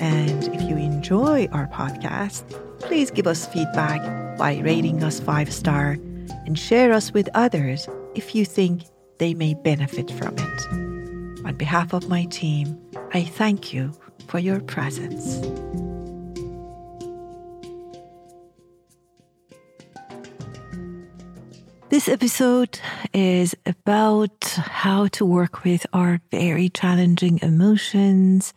And if you enjoy our podcast, please give us feedback by rating us five star and share us with others if you think they may benefit from it. On behalf of my team, I thank you for your presence. This episode is about how to work with our very challenging emotions.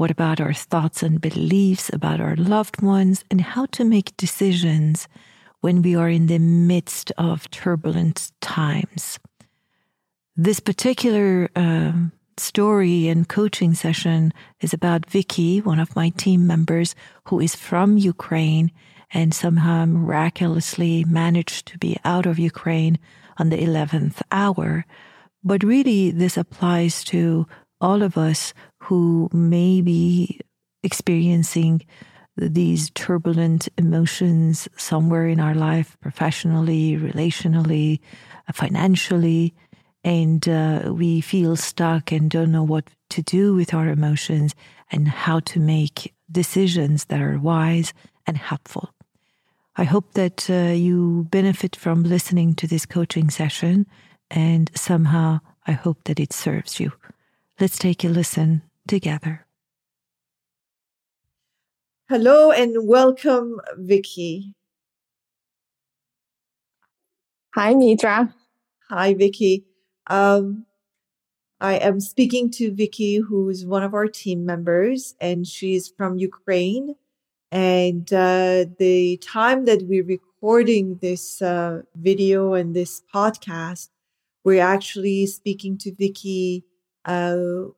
What about our thoughts and beliefs about our loved ones, and how to make decisions when we are in the midst of turbulent times. This particular uh, story and coaching session is about Vicky, one of my team members who is from Ukraine and somehow miraculously managed to be out of Ukraine on the 11th hour. But really, this applies to all of us who may be experiencing these turbulent emotions somewhere in our life, professionally, relationally, financially, and uh, we feel stuck and don't know what to do with our emotions and how to make decisions that are wise and helpful. I hope that uh, you benefit from listening to this coaching session, and somehow I hope that it serves you. Let's take a listen together. Hello and welcome, Vicky. Hi, Mitra. Hi, Vicky. Um, I am speaking to Vicky, who's one of our team members, and she's from Ukraine. And uh, the time that we're recording this uh, video and this podcast, we're actually speaking to Vicky. Uh,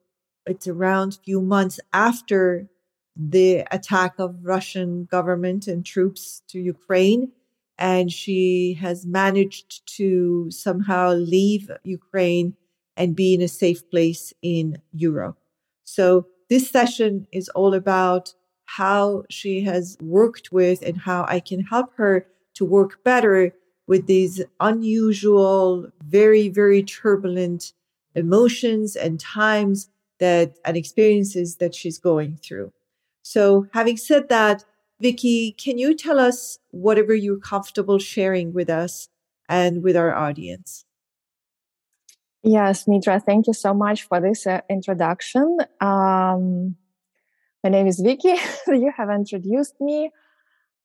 it's around few months after the attack of Russian government and troops to Ukraine, and she has managed to somehow leave Ukraine and be in a safe place in Europe. So this session is all about how she has worked with and how I can help her to work better with these unusual, very, very turbulent emotions and times that and experiences that she's going through. So, having said that, Vicky, can you tell us whatever you're comfortable sharing with us and with our audience? Yes, Mitra, thank you so much for this uh, introduction. Um, my name is Vicky. you have introduced me.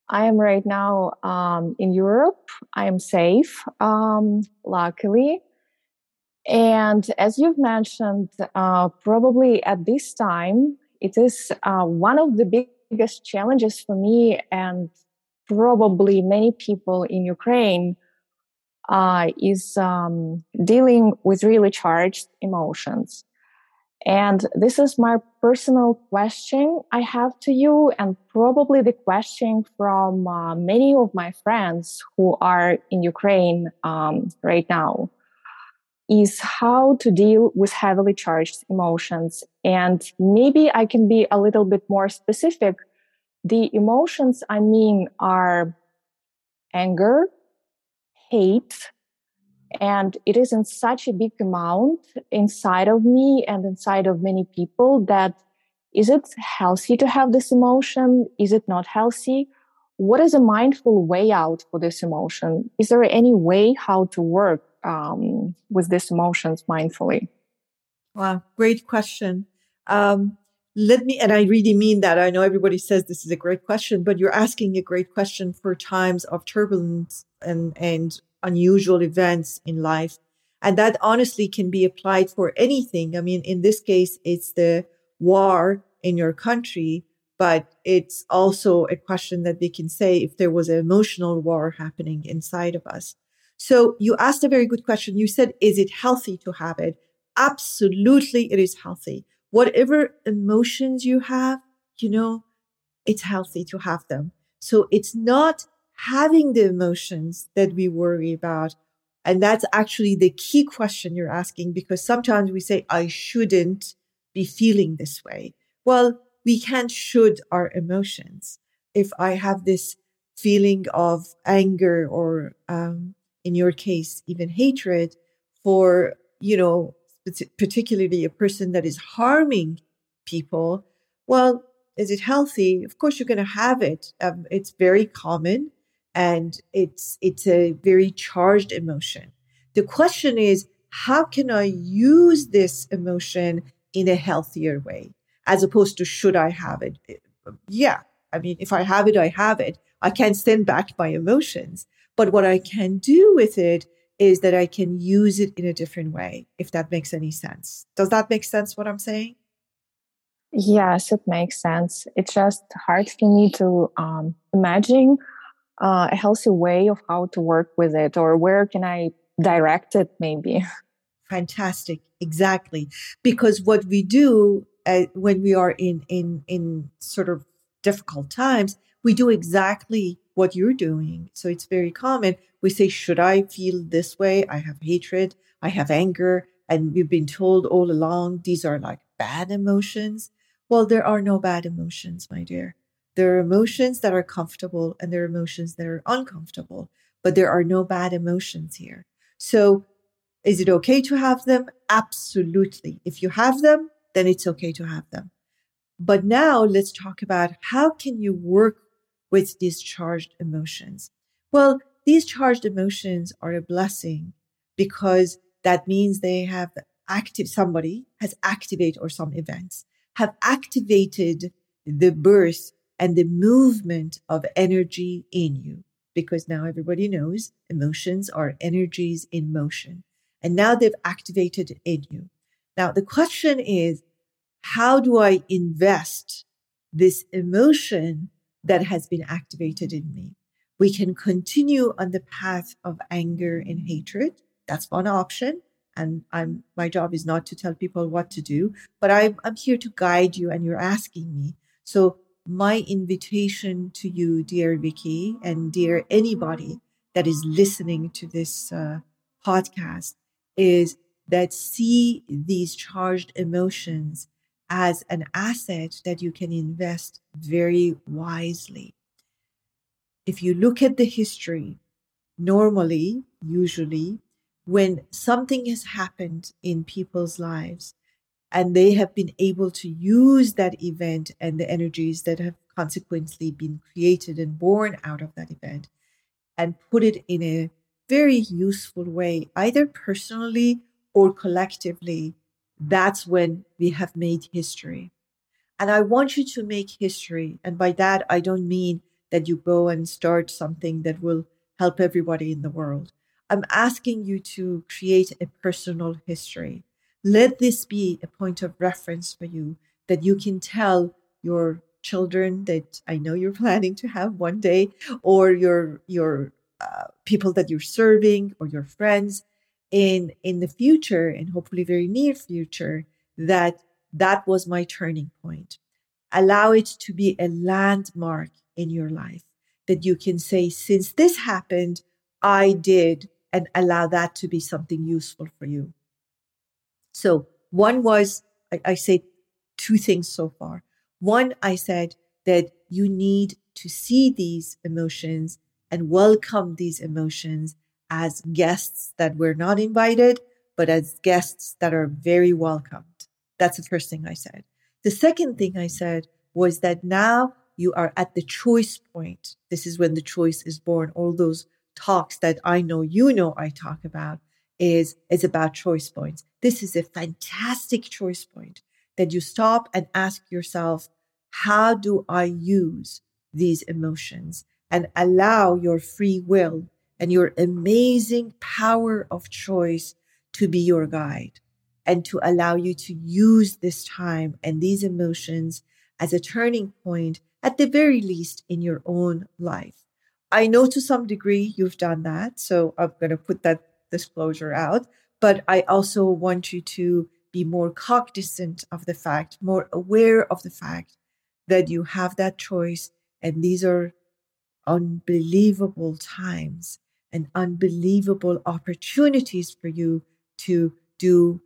I am right now um, in Europe. I am safe, um, luckily. And as you've mentioned, uh, probably at this time, it is uh, one of the biggest challenges for me and probably many people in Ukraine uh, is um, dealing with really charged emotions. And this is my personal question I have to you, and probably the question from uh, many of my friends who are in Ukraine um, right now is how to deal with heavily charged emotions. And maybe I can be a little bit more specific. The emotions I mean are anger, hate, and it is in such a big amount inside of me and inside of many people that is it healthy to have this emotion? Is it not healthy? What is a mindful way out for this emotion? Is there any way how to work um, with these emotions mindfully? Wow, great question. Um, let me, and I really mean that. I know everybody says this is a great question, but you're asking a great question for times of turbulence and, and unusual events in life. And that honestly can be applied for anything. I mean, in this case, it's the war in your country, but it's also a question that we can say if there was an emotional war happening inside of us. So you asked a very good question. You said, is it healthy to have it? Absolutely, it is healthy. Whatever emotions you have, you know, it's healthy to have them. So it's not having the emotions that we worry about. And that's actually the key question you're asking because sometimes we say, I shouldn't be feeling this way. Well, we can't should our emotions. If I have this feeling of anger or, um, in your case, even hatred for, you know, particularly a person that is harming people, well, is it healthy? Of course, you're going to have it. Um, it's very common and it's it's a very charged emotion. The question is, how can I use this emotion in a healthier way, as opposed to should I have it? Yeah, I mean, if I have it, I have it. I can't stand back my emotions, but what I can do with it is that I can use it in a different way, if that makes any sense. Does that make sense what I'm saying? Yes, it makes sense. It's just hard for me to um, imagine uh, a healthy way of how to work with it or where can I direct it maybe. Fantastic. Exactly. Because what we do uh, when we are in, in, in sort of difficult times, we do exactly what you're doing. So it's very common. We say, should I feel this way? I have hatred. I have anger. And we've been told all along, these are like bad emotions. Well, there are no bad emotions, my dear. There are emotions that are comfortable and there are emotions that are uncomfortable, but there are no bad emotions here. So is it okay to have them? Absolutely. If you have them, then it's okay to have them. But now let's talk about how can you work with these charged emotions? Well, these charged emotions are a blessing because that means they have active, somebody has activated or some events have activated the birth and the movement of energy in you. Because now everybody knows emotions are energies in motion. And now they've activated in you. Now the question is, how do I invest this emotion that has been activated in me? We can continue on the path of anger and hatred. That's one option and I'm my job is not to tell people what to do, but I'm I'm here to guide you and you're asking me. So my invitation to you, dear Vicky, and dear anybody that is listening to this uh, podcast is that see these charged emotions as an asset that you can invest very wisely. If you look at the history, normally, usually, when something has happened in people's lives and they have been able to use that event and the energies that have consequently been created and born out of that event and put it in a very useful way, either personally or collectively, that's when we have made history. And I want you to make history. And by that, I don't mean that you go and start something that will help everybody in the world. I'm asking you to create a personal history. Let this be a point of reference for you that you can tell your children that I know you're planning to have one day, or your your uh, people that you're serving, or your friends in in the future, and hopefully very near future, that that was my turning point. Allow it to be a landmark in your life that you can say, since this happened, I did and allow that to be something useful for you. So one was, I, I say two things so far. One, I said that you need to see these emotions and welcome these emotions as guests that were not invited, but as guests that are very welcomed. That's the first thing I said. The second thing I said was that now you are at the choice point. This is when the choice is born. All those talks that I know you know I talk about is is about choice points. This is a fantastic choice point that you stop and ask yourself, how do I use these emotions and allow your free will and your amazing power of choice to be your guide and to allow you to use this time and these emotions as a turning point at the very least in your own life. I know to some degree you've done that. So I'm going to put that disclosure out. But I also want you to be more cognizant of the fact, more aware of the fact that you have that choice. And these are unbelievable times and unbelievable opportunities for you to do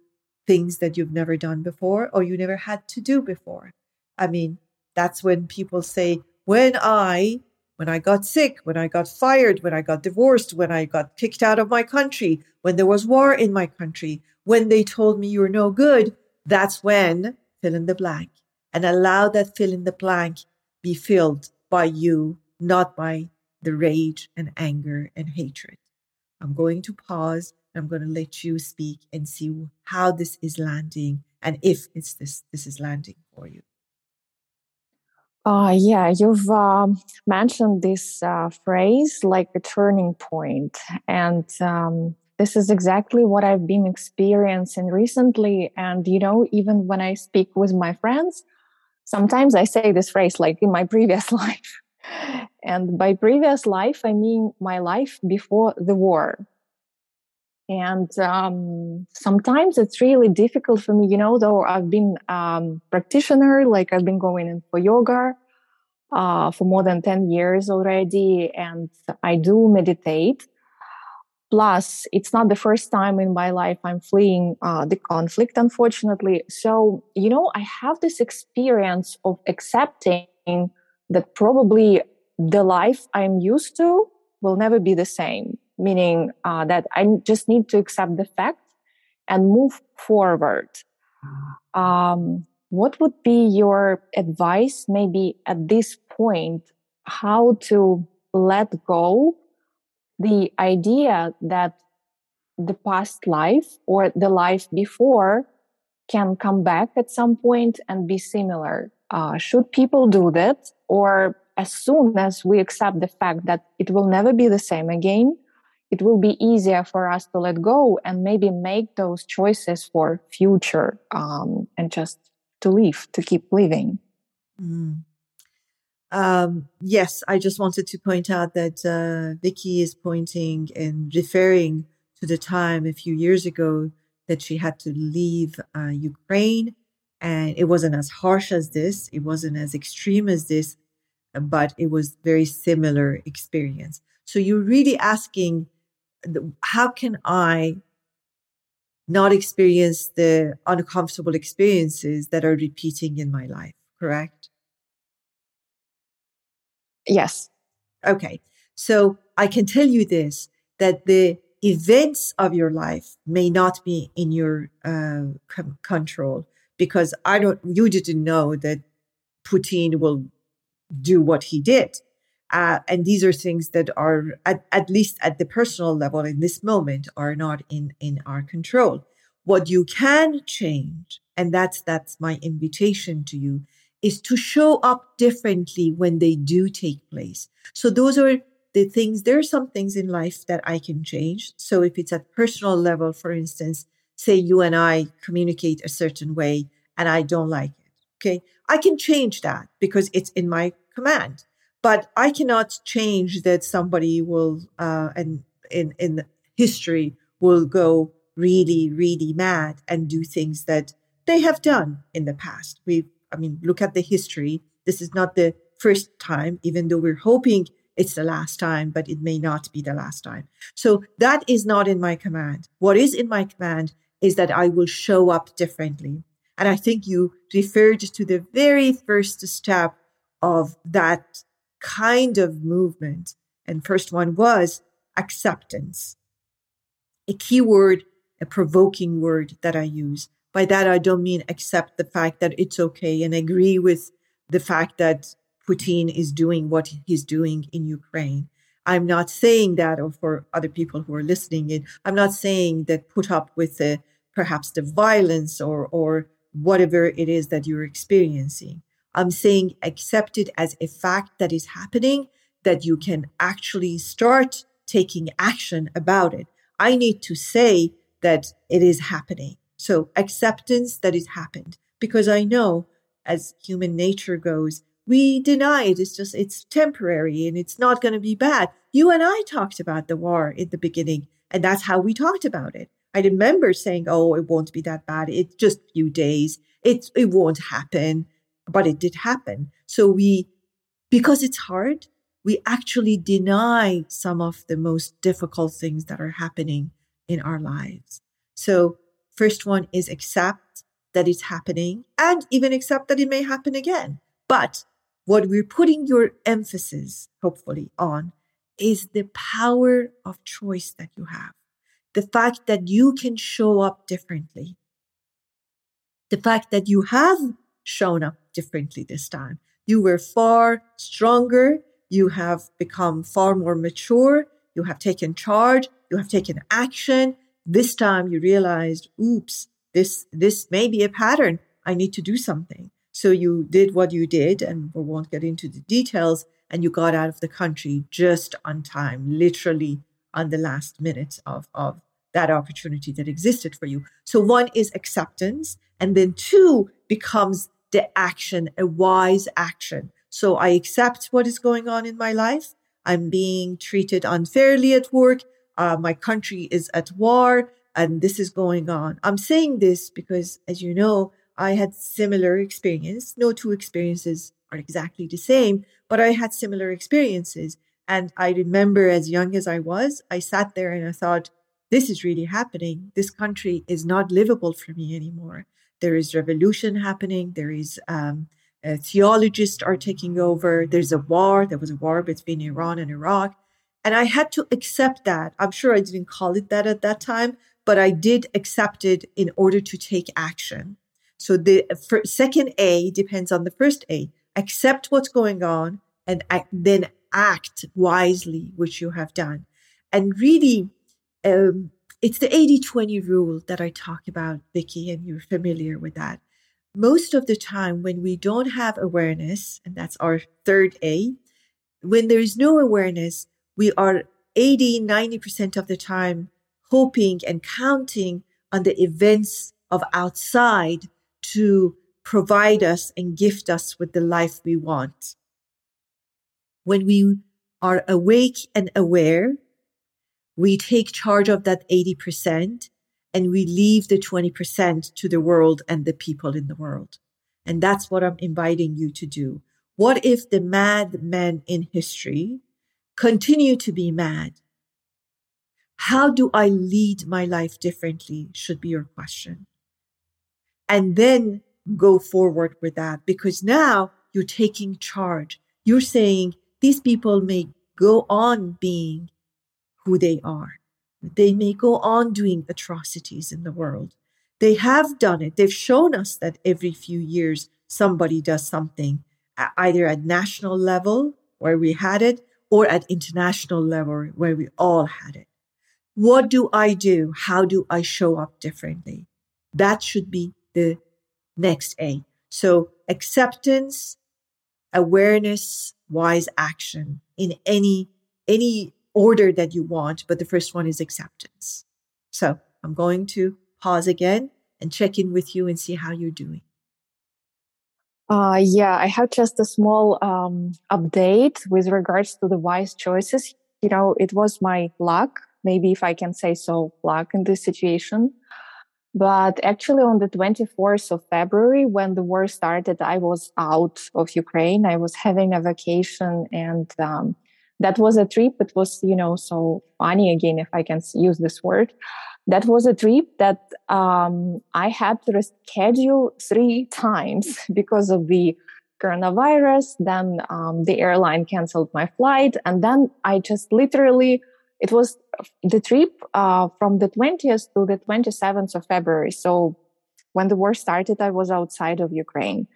things that you've never done before or you never had to do before. I mean, that's when people say, when I, when I got sick, when I got fired, when I got divorced, when I got kicked out of my country, when there was war in my country, when they told me you're no good, that's when fill in the blank and allow that fill in the blank be filled by you, not by the rage and anger and hatred. I'm going to pause. I'm going to let you speak and see how this is landing and if it's this this is landing for you. Uh, yeah, you've uh, mentioned this uh, phrase like a turning point, and um, this is exactly what I've been experiencing recently. And you know, even when I speak with my friends, sometimes I say this phrase like in my previous life. And by previous life, I mean my life before the war. And um, sometimes it's really difficult for me, you know, though I've been um, practitioner, like I've been going in for yoga uh, for more than 10 years already, and I do meditate. Plus, it's not the first time in my life I'm fleeing uh, the conflict, unfortunately. So, you know, I have this experience of accepting that probably the life I'm used to will never be the same, meaning uh, that I just need to accept the fact and move forward. Um, what would be your advice, maybe at this point, how to let go the idea that the past life or the life before can come back at some point and be similar. Uh, should people do that? Or as soon as we accept the fact that it will never be the same again, it will be easier for us to let go and maybe make those choices for future um, and just to live, to keep living. Mm. Um, yes, I just wanted to point out that uh, Vicky is pointing and referring to the time a few years ago that she had to leave uh, Ukraine. And it wasn't as harsh as this, it wasn't as extreme as this, but it was very similar experience. So you're really asking, how can I not experience the uncomfortable experiences that are repeating in my life? Correct? Yes. Okay. So I can tell you this that the events of your life may not be in your uh, control because I don't, you didn't know that Putin will do what he did. Uh, and these are things that are, at, at least at the personal level in this moment, are not in, in our control. What you can change, and that's, that's my invitation to you, is to show up differently when they do take place. So those are the things, there are some things in life that I can change. So if it's at personal level, for instance, say you and I communicate a certain way and I don't like it. Okay. I can change that because it's in my command, but I cannot change that somebody will, uh, and in, in history will go really, really mad and do things that they have done in the past. We've I mean, look at the history. This is not the first time, even though we're hoping it's the last time, but it may not be the last time. So that is not in my command. What is in my command is that I will show up differently. And I think you referred to the very first step of that kind of movement. And first one was acceptance. A key word, a provoking word that I use. By that, I don't mean accept the fact that it's okay and agree with the fact that Putin is doing what he's doing in Ukraine. I'm not saying that, or for other people who are listening in, I'm not saying that put up with the, perhaps the violence or, or whatever it is that you're experiencing. I'm saying accept it as a fact that is happening, that you can actually start taking action about it. I need to say that it is happening. So acceptance that it happened because I know as human nature goes, we deny it. It's just, it's temporary and it's not going to be bad. You and I talked about the war in the beginning and that's how we talked about it. I remember saying, Oh, it won't be that bad. It's just a few days. It's, it won't happen. but it did happen. So we, because it's hard, we actually deny some of the most difficult things that are happening in our lives. So first one is accept that it's happening and even accept that it may happen again. But what we're putting your emphasis, hopefully, on is the power of choice that you have. The fact that you can show up differently. The fact that you have shown up differently this time. You were far stronger. You have become far more mature. You have taken charge. You have taken action. This time you realized, oops, this, this may be a pattern. I need to do something. So you did what you did, and we won't get into the details, and you got out of the country just on time, literally on the last minute of, of that opportunity that existed for you. So one is acceptance, and then two becomes the action, a wise action. So I accept what is going on in my life. I'm being treated unfairly at work. Uh, my country is at war and this is going on. I'm saying this because, as you know, I had similar experience. No two experiences are exactly the same, but I had similar experiences. And I remember as young as I was, I sat there and I thought, this is really happening. This country is not livable for me anymore. There is revolution happening. There is um, uh, theologists are taking over. There's a war. There was a war between Iran and Iraq. And I had to accept that. I'm sure I didn't call it that at that time, but I did accept it in order to take action. So the second A depends on the first A. Accept what's going on and then act wisely, which you have done. And really, um, it's the 80 20 rule that I talk about, Vicky, and you're familiar with that. Most of the time, when we don't have awareness, and that's our third A, when there is no awareness, we are 80, 90% of the time hoping and counting on the events of outside to provide us and gift us with the life we want. When we are awake and aware, we take charge of that 80% and we leave the 20% to the world and the people in the world. And that's what I'm inviting you to do. What if the mad men in history continue to be mad? How do I lead my life differently? Should be your question. And then go forward with that because now you're taking charge. You're saying these people may go on being who they are. They may go on doing atrocities in the world. They have done it. They've shown us that every few years somebody does something, either at national level where we had it or at international level where we all had it. What do I do? How do I show up differently? That should be the next A. So acceptance, awareness, wise action in any, any order that you want, but the first one is acceptance. So I'm going to pause again and check in with you and see how you're doing. Uh, yeah, I have just a small um, update with regards to the wise choices. You know, it was my luck, maybe if I can say so, luck in this situation. But actually, on the 24th of February, when the war started, I was out of Ukraine. I was having a vacation and um, that was a trip. It was, you know, so funny again, if I can use this word. That was a trip that um, I had to reschedule three times because of the coronavirus. Then um, the airline canceled my flight. And then I just literally, it was the trip uh, from the 20th to the 27th of February. So when the war started, I was outside of Ukraine.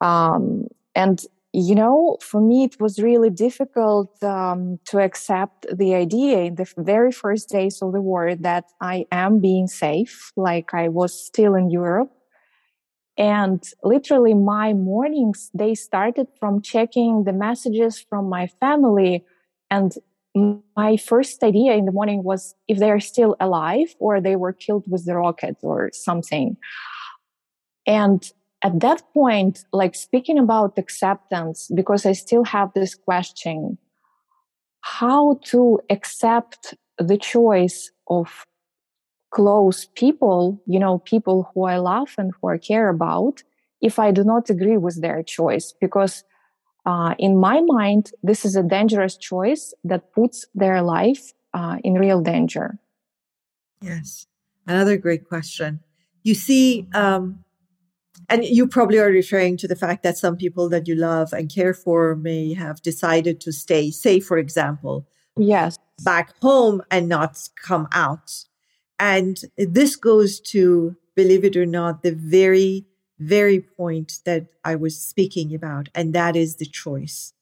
Um, and you know, for me, it was really difficult um, to accept the idea in the very first days of the war that I am being safe, like I was still in Europe. And literally, my mornings, they started from checking the messages from my family. And my first idea in the morning was if they are still alive or they were killed with the rocket or something. And at that point, like speaking about acceptance, because I still have this question how to accept the choice of close people, you know, people who I love and who I care about, if I do not agree with their choice, because uh, in my mind, this is a dangerous choice that puts their life uh, in real danger. Yes. Another great question. You see, um, and you probably are referring to the fact that some people that you love and care for may have decided to stay, say, for example, yes, back home and not come out. And this goes to, believe it or not, the very, very point that I was speaking about, and that is the choice.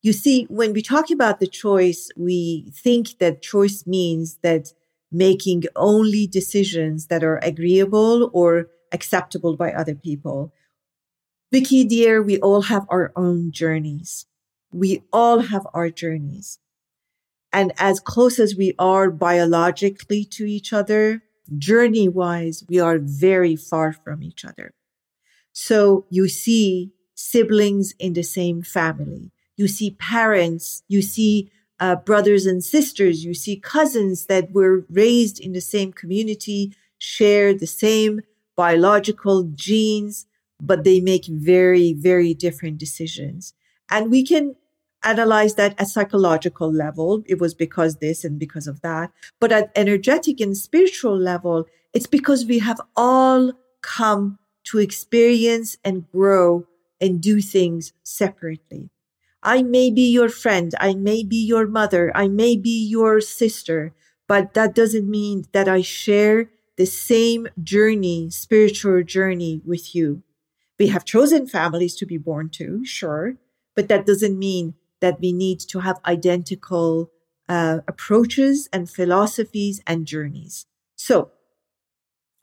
You see, when we talk about the choice, we think that choice means that making only decisions that are agreeable or acceptable by other people. Vicky, dear, we all have our own journeys. We all have our journeys. And as close as we are biologically to each other, journey wise, we are very far from each other. So you see siblings in the same family. You see parents, you see uh, brothers and sisters, you see cousins that were raised in the same community, share the same biological genes, but they make very, very different decisions. And we can analyze that at psychological level. It was because this and because of that. But at energetic and spiritual level, it's because we have all come to experience and grow and do things separately. I may be your friend. I may be your mother. I may be your sister, but that doesn't mean that I share the same journey, spiritual journey with you. We have chosen families to be born to, sure, but that doesn't mean that we need to have identical uh, approaches and philosophies and journeys. So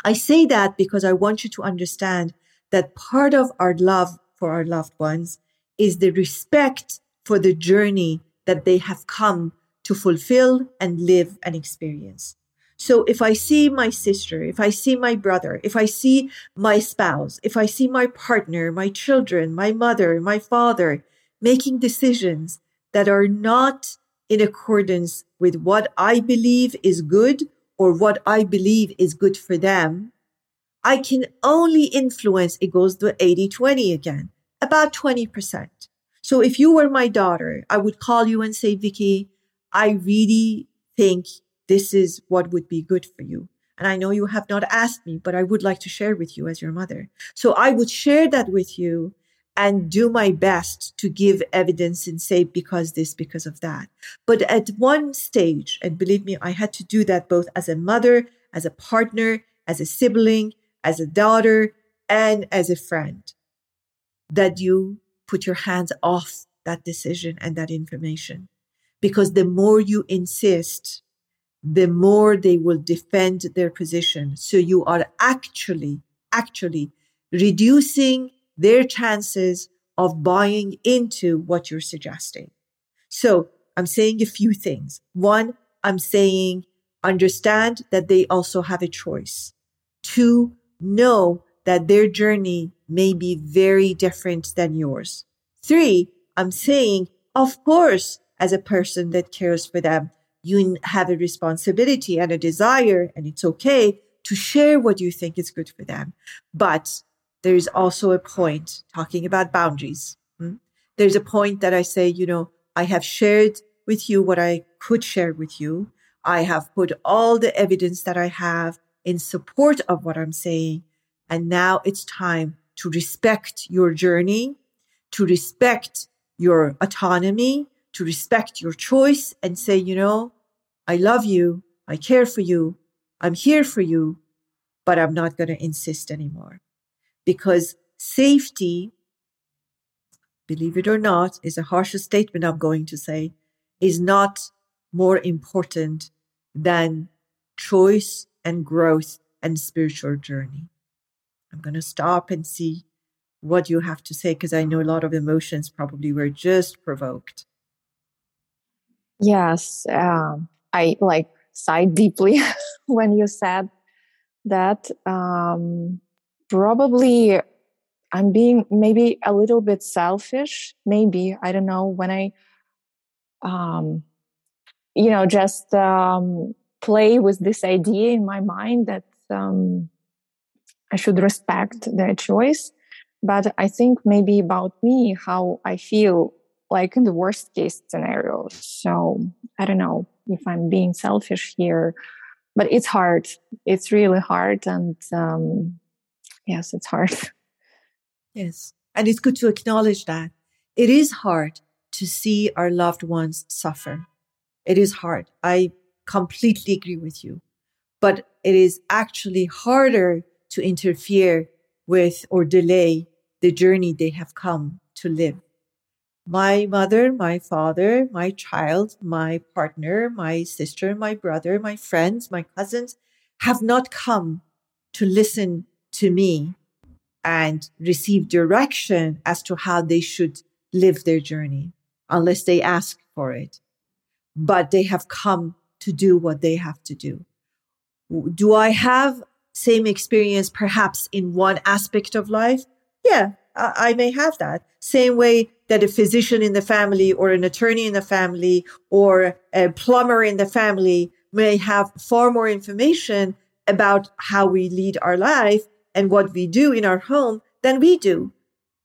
I say that because I want you to understand that part of our love for our loved ones is the respect for the journey that they have come to fulfill and live and experience. So if I see my sister, if I see my brother, if I see my spouse, if I see my partner, my children, my mother, my father making decisions that are not in accordance with what I believe is good or what I believe is good for them, I can only influence, it goes to 80 20 again about 20%. So if you were my daughter, I would call you and say, Vicky, I really think this is what would be good for you. And I know you have not asked me, but I would like to share with you as your mother. So I would share that with you and do my best to give evidence and say because this, because of that. But at one stage, and believe me, I had to do that both as a mother, as a partner, as a sibling, as a daughter, and as a friend that you put your hands off that decision and that information. Because the more you insist, the more they will defend their position. So you are actually, actually reducing their chances of buying into what you're suggesting. So I'm saying a few things. One, I'm saying understand that they also have a choice. Two, know that their journey may be very different than yours. Three, I'm saying, of course, as a person that cares for them, you have a responsibility and a desire, and it's okay to share what you think is good for them. But there's also a point talking about boundaries. Hmm? There's a point that I say, you know, I have shared with you what I could share with you. I have put all the evidence that I have in support of what I'm saying. And now it's time to respect your journey, to respect your autonomy, to respect your choice and say, you know, I love you. I care for you. I'm here for you, but I'm not going to insist anymore because safety, believe it or not, is a harsher statement I'm going to say, is not more important than choice and growth and spiritual journey. I'm going to stop and see what you have to say because I know a lot of emotions probably were just provoked. Yes, um, I like sighed deeply when you said that. Um, probably I'm being maybe a little bit selfish. Maybe I don't know when I, um, you know, just um, play with this idea in my mind that um, I should respect their choice. but I think maybe about me, how I feel like in the worst case scenario. So I don't know if I'm being selfish here, but it's hard. It's really hard. And um, yes, it's hard. Yes. And it's good to acknowledge that it is hard to see our loved ones suffer. It is hard. I completely agree with you. But it is actually harder to interfere with or delay the journey they have come to live. My mother, my father, my child, my partner, my sister, my brother, my friends, my cousins have not come to listen to me and receive direction as to how they should live their journey unless they ask for it. But they have come to do what they have to do. Do I have same experience perhaps in one aspect of life? Yeah, I, I may have that. Same way that a physician in the family or an attorney in the family or a plumber in the family may have far more information about how we lead our life and what we do in our home than we do.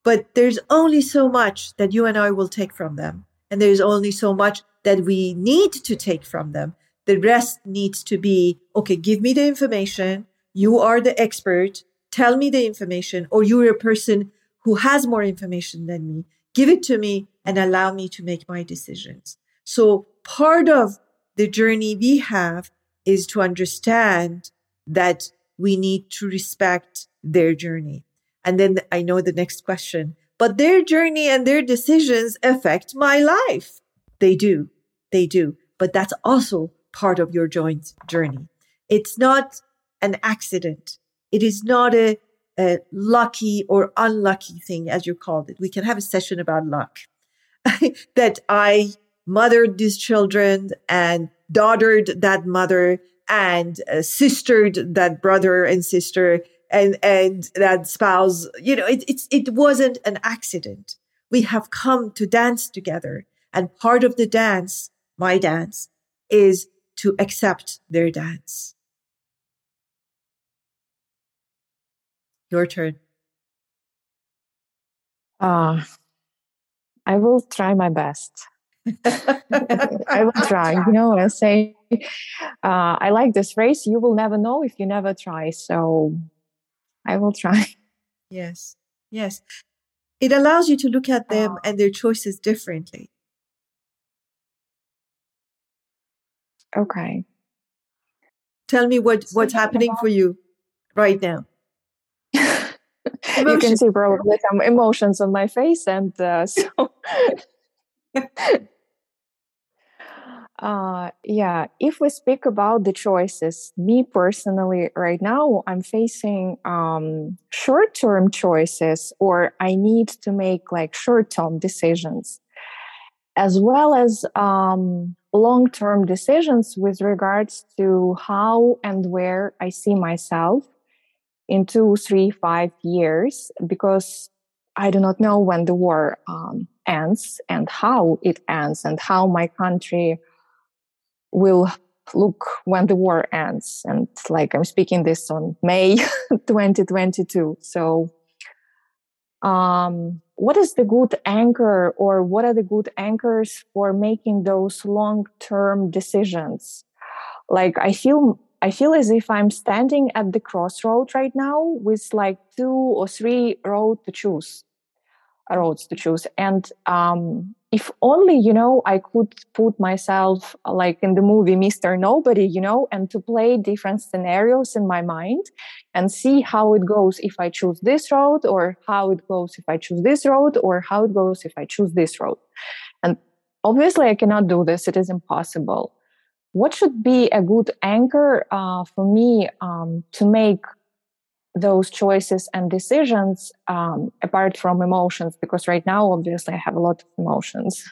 But there's only so much that you and I will take from them. And there's only so much that we need to take from them. The rest needs to be, okay, give me the information. You are the expert. Tell me the information, or you're a person who has more information than me. Give it to me and allow me to make my decisions. So part of the journey we have is to understand that we need to respect their journey. And then I know the next question, but their journey and their decisions affect my life. They do. They do. But that's also part of your joint journey. It's not an accident. It is not a, a lucky or unlucky thing, as you called it. We can have a session about luck. that I mothered these children and daughtered that mother and uh, sistered that brother and sister and and that spouse you know it, it's it wasn't an accident. We have come to dance together and part of the dance my dance is to accept their dance. Your turn. Uh, i will try my best. I will try. You know, I say, uh, I like this phrase. You will never know if you never try. So I will try. Yes. Yes. It allows you to look at them and their choices differently. Okay. Tell me what, what's happening for you right now. you can see probably some emotions on my face, and uh, so uh, yeah, if we speak about the choices, me personally, right now, I'm facing um, short term choices, or I need to make like short term decisions, as well as um, long term decisions with regards to how and where I see myself in two, three, five years, because I do not know when the war um, ends and how it ends and how my country will look when the war ends. And like I'm speaking this on May 2022. So, um, what is the good anchor or what are the good anchors for making those long term decisions? Like I feel I feel as if I'm standing at the crossroad right now with like two or three roads to choose, roads to choose. And um, if only, you know, I could put myself like in the movie Mr. Nobody, you know, and to play different scenarios in my mind and see how it goes if I choose this road or how it goes if I choose this road or how it goes if I choose this road. And obviously I cannot do this. It is impossible what should be a good anchor uh, for me um, to make those choices and decisions um, apart from emotions because right now obviously i have a lot of emotions.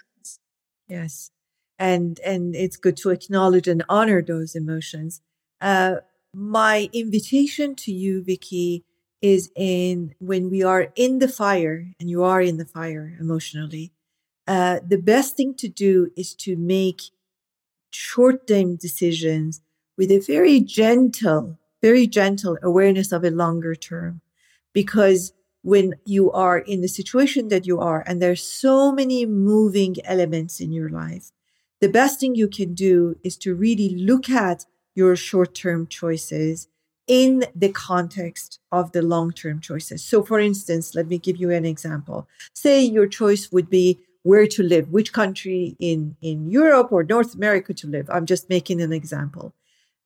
Yes. And and it's good to acknowledge and honor those emotions. Uh, my invitation to you vicky is in when we are in the fire and you are in the fire emotionally uh, the best thing to do is to make short term decisions with a very gentle, very gentle awareness of a longer term. Because when you are in the situation that you are and there's so many moving elements in your life, the best thing you can do is to really look at your short term choices in the context of the long term choices. So, for instance, let me give you an example. Say your choice would be where to live, which country in, in Europe or North America to live. I'm just making an example.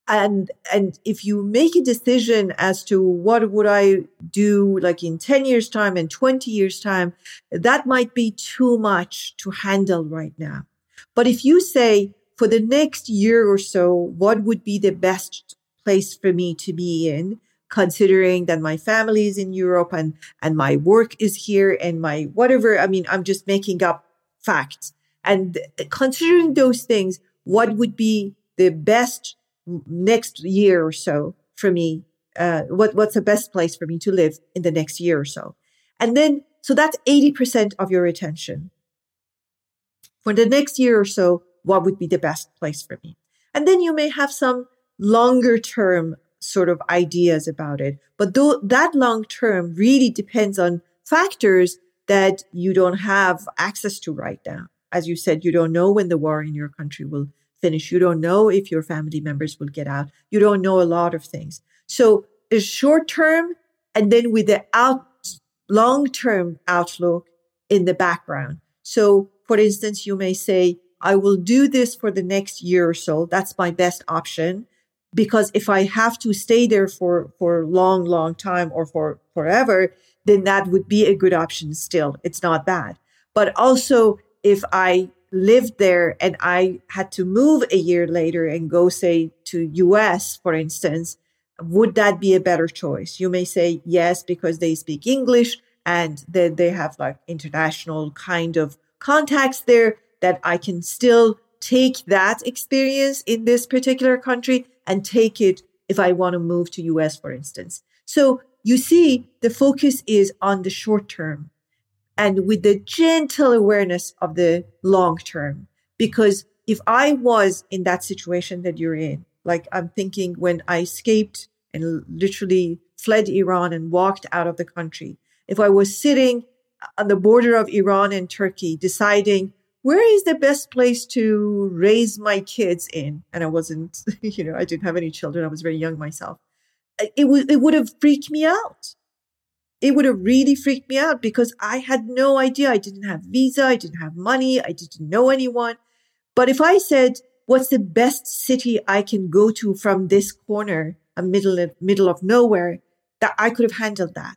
And, and if you make a decision as to what would I do like in 10 years time and 20 years time, that might be too much to handle right now. But if you say for the next year or so, what would be the best place for me to be in? considering that my family is in Europe and, and my work is here and my whatever. I mean, I'm just making up facts. And uh, considering those things, what would be the best next year or so for me? Uh, what, what's the best place for me to live in the next year or so? And then, so that's 80% of your attention. For the next year or so, what would be the best place for me? And then you may have some longer term sort of ideas about it. But though that long term really depends on factors that you don't have access to right now. As you said, you don't know when the war in your country will finish. You don't know if your family members will get out. You don't know a lot of things. So a short term and then with the out long term outlook in the background. So for instance, you may say, I will do this for the next year or so. That's my best option. Because if I have to stay there for, for a long, long time or for forever, then that would be a good option still. It's not bad. But also, if I lived there and I had to move a year later and go, say, to US, for instance, would that be a better choice? You may say yes, because they speak English and they, they have like international kind of contacts there that I can still take that experience in this particular country and take it if I want to move to US, for instance. So you see, the focus is on the short term and with the gentle awareness of the long term. Because if I was in that situation that you're in, like I'm thinking when I escaped and literally fled Iran and walked out of the country, if I was sitting on the border of Iran and Turkey deciding where is the best place to raise my kids in, and I wasn't, you know, I didn't have any children, I was very young myself it would it would have freaked me out. It would have really freaked me out because I had no idea. I didn't have visa. I didn't have money. I didn't know anyone. But if I said, what's the best city I can go to from this corner, a middle of, middle of nowhere, that I could have handled that.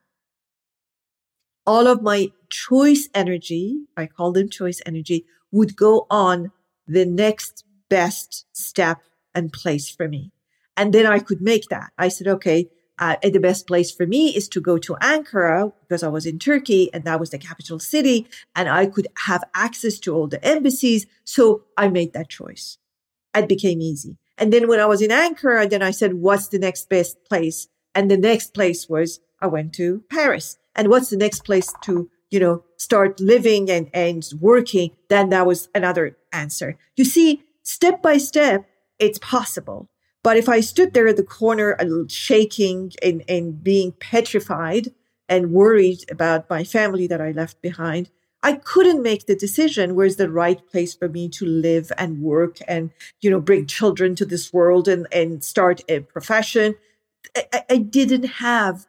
All of my choice energy, I call them choice energy, would go on the next best step and place for me. And then I could make that. I said, okay, uh, the best place for me is to go to Ankara because I was in Turkey and that was the capital city and I could have access to all the embassies. So I made that choice. It became easy. And then when I was in Ankara, then I said, what's the next best place? And the next place was I went to Paris. And what's the next place to, you know, start living and, and working? Then that was another answer. You see, step by step, it's possible. But if I stood there at the corner uh, shaking and, and being petrified and worried about my family that I left behind, I couldn't make the decision where's the right place for me to live and work and, you know, bring children to this world and, and start a profession. I, I didn't have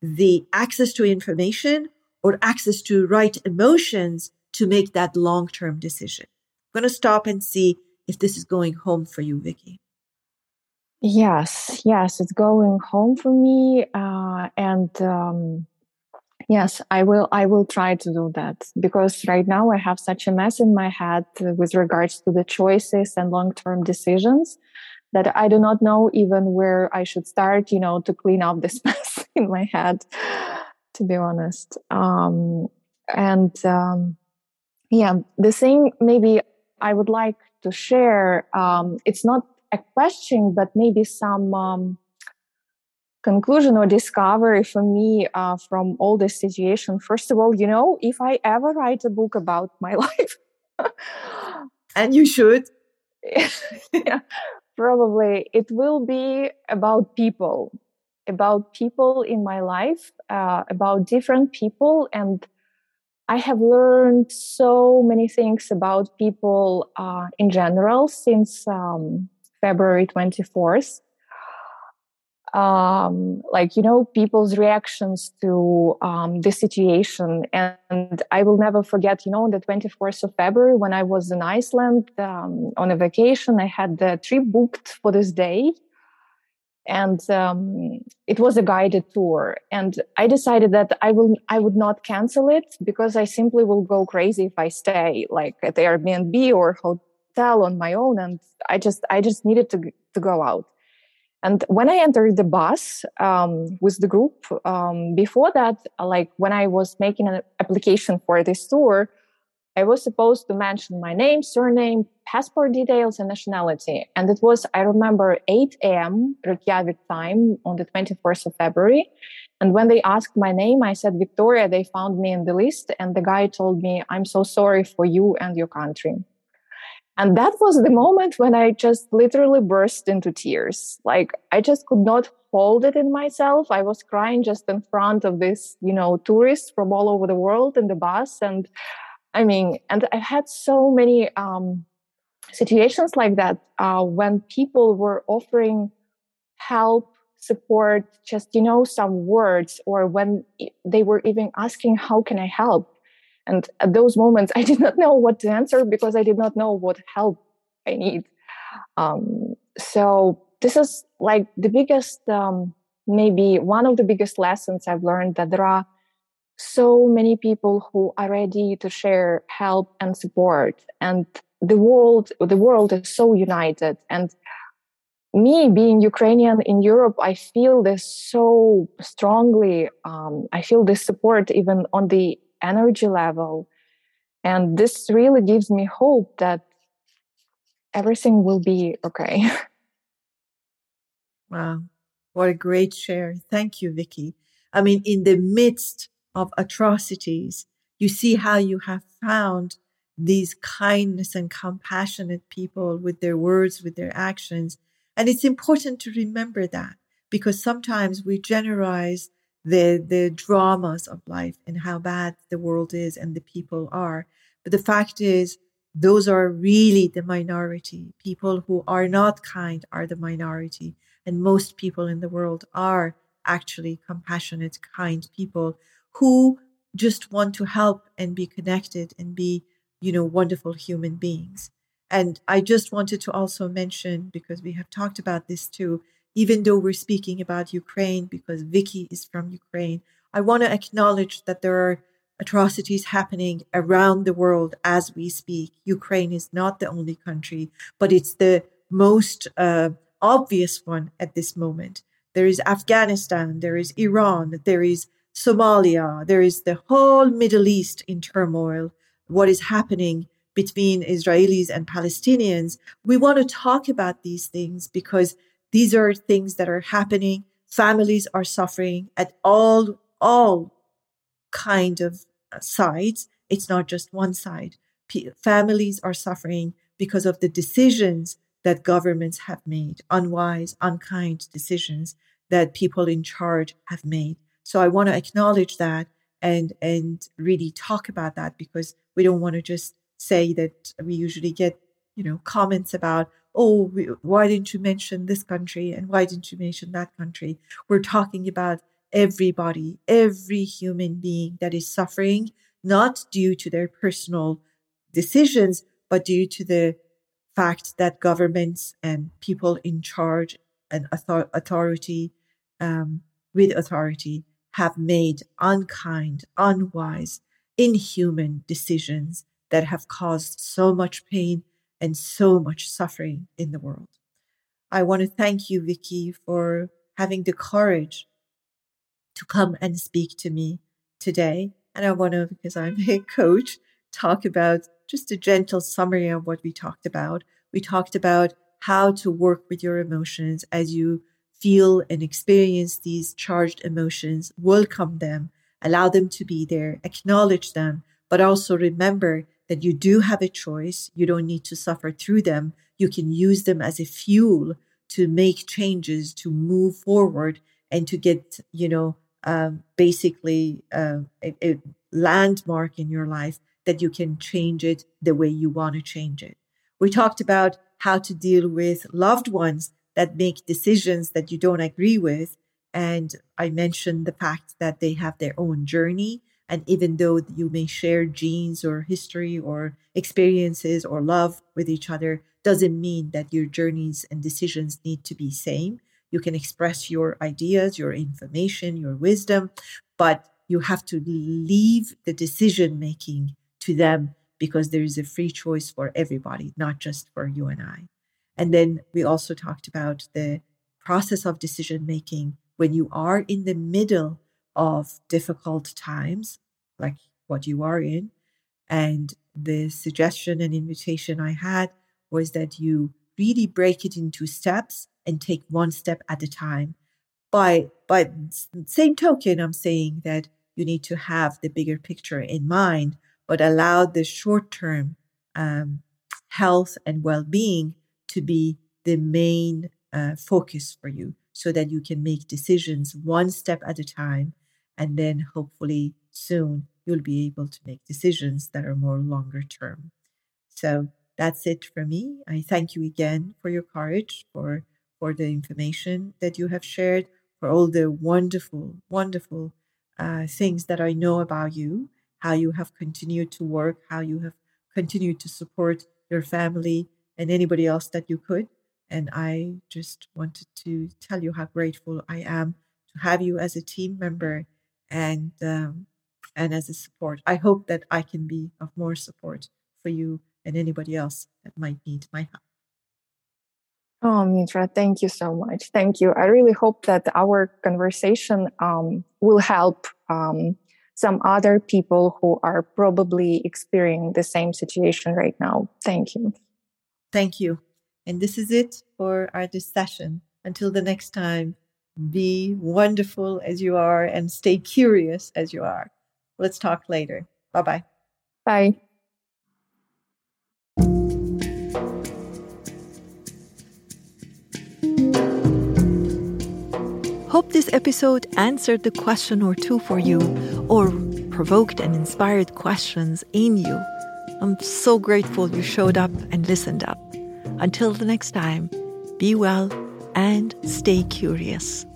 the access to information or access to right emotions to make that long term decision. I'm going to stop and see if this is going home for you, Vicky. Yes, yes, it's going home for me, uh, and um, yes, I will. I will try to do that because right now I have such a mess in my head with regards to the choices and long-term decisions that I do not know even where I should start. You know, to clean up this mess in my head. To be honest, um, and um, yeah, the thing maybe I would like to share. Um, it's not a question, but maybe some um, conclusion or discovery for me uh, from all this situation. First of all, you know, if I ever write a book about my life, and you should, yeah, probably it will be about people about people in my life, uh, about different people, and I have learned so many things about people uh, in general since um, February 24th um, like you know people's reactions to um, the situation and i will never forget you know on the 24th of february when i was in iceland um, on a vacation i had the trip booked for this day. And um, it was a guided tour and i decided that i will i would not cancel it because i simply will go crazy if i stay like at airbnb or hotel on my own and i just i just needed to to go out and when I entered the bus um, with the group, um, before that, like when I was making an application for this tour, I was supposed to mention my name, surname, passport details, and nationality. And it was, I remember, 8 a.m. Reykjavik time on the 21st of February. And when they asked my name, I said Victoria. They found me in the list, and the guy told me, I'm so sorry for you and your country. And that was the moment when I just literally burst into tears. Like I just could not hold it in myself. I was crying just in front of this, you know, tourists from all over the world in the bus. And I mean, and I had so many um, situations like that uh, when people were offering help, support, just, you know, some words, or when they were even asking, How can I help? And at those moments, I did not know what to answer because I did not know what help I need. Um, so this is like the biggest, um, maybe one of the biggest lessons I've learned that there are so many people who are ready to share help and support, and the world, the world is so united. And me being Ukrainian in Europe, I feel this so strongly. Um, I feel this support even on the energy level. And this really gives me hope that everything will be okay. wow. What a great share. Thank you, Vicky. I mean, in the midst of atrocities, you see how you have found these kindness and compassionate people with their words, with their actions. And it's important to remember that because sometimes we generalize the the dramas of life and how bad the world is and the people are. But the fact is, those are really the minority. People who are not kind are the minority, and most people in the world are actually compassionate, kind people who just want to help and be connected and be, you know, wonderful human beings. And I just wanted to also mention, because we have talked about this too, even though we're speaking about Ukraine because Vicky is from Ukraine, I want to acknowledge that there are atrocities happening around the world as we speak. Ukraine is not the only country, but it's the most uh, obvious one at this moment. There is Afghanistan, there is Iran, there is Somalia, there is the whole Middle East in turmoil. What is happening between Israelis and Palestinians? We want to talk about these things because these are things that are happening. Families are suffering at all, all kind of uh, sides. It's not just one side. P- families are suffering because of the decisions that governments have made, unwise, unkind decisions that people in charge have made. So I want to acknowledge that and and really talk about that because we don't want to just say that we usually get you know comments about oh, why didn't you mention this country and why didn't you mention that country? We're talking about everybody, every human being that is suffering, not due to their personal decisions, but due to the fact that governments and people in charge and author- authority, um, with authority, have made unkind, unwise, inhuman decisions that have caused so much pain and so much suffering in the world. I want to thank you, Vicky, for having the courage to come and speak to me today. And I want to, because I'm a coach, talk about just a gentle summary of what we talked about. We talked about how to work with your emotions as you feel and experience these charged emotions, welcome them, allow them to be there, acknowledge them, but also remember that you do have a choice. You don't need to suffer through them. You can use them as a fuel to make changes, to move forward, and to get, you know, um, basically uh, a, a landmark in your life that you can change it the way you want to change it. We talked about how to deal with loved ones that make decisions that you don't agree with. And I mentioned the fact that they have their own journey. And even though you may share genes or history or experiences or love with each other, doesn't mean that your journeys and decisions need to be same. You can express your ideas, your information, your wisdom, but you have to leave the decision making to them because there is a free choice for everybody, not just for you and I. And then we also talked about the process of decision making when you are in the middle of difficult times, like what you are in. And the suggestion and invitation I had was that you really break it into steps and take one step at a time. By by same token, I'm saying that you need to have the bigger picture in mind, but allow the short term um, health and well being to be the main uh, focus for you, so that you can make decisions one step at a time, and then hopefully soon you'll be able to make decisions that are more longer term. So that's it for me. I thank you again for your courage, for for the information that you have shared, for all the wonderful, wonderful uh, things that I know about you, how you have continued to work, how you have continued to support your family and anybody else that you could. And I just wanted to tell you how grateful I am to have you as a team member and um, and as a support. I hope that I can be of more support for you and anybody else that might need my help. Oh, Mitra, thank you so much. Thank you. I really hope that our conversation um, will help um, some other people who are probably experiencing the same situation right now. Thank you. Thank you. And this is it for our discussion. Until the next time, be wonderful as you are and stay curious as you are. Let's talk later. Bye-bye. Bye. Hope this episode answered the question or two for you or provoked and inspired questions in you. I'm so grateful you showed up and listened up. Until the next time, be well and stay curious.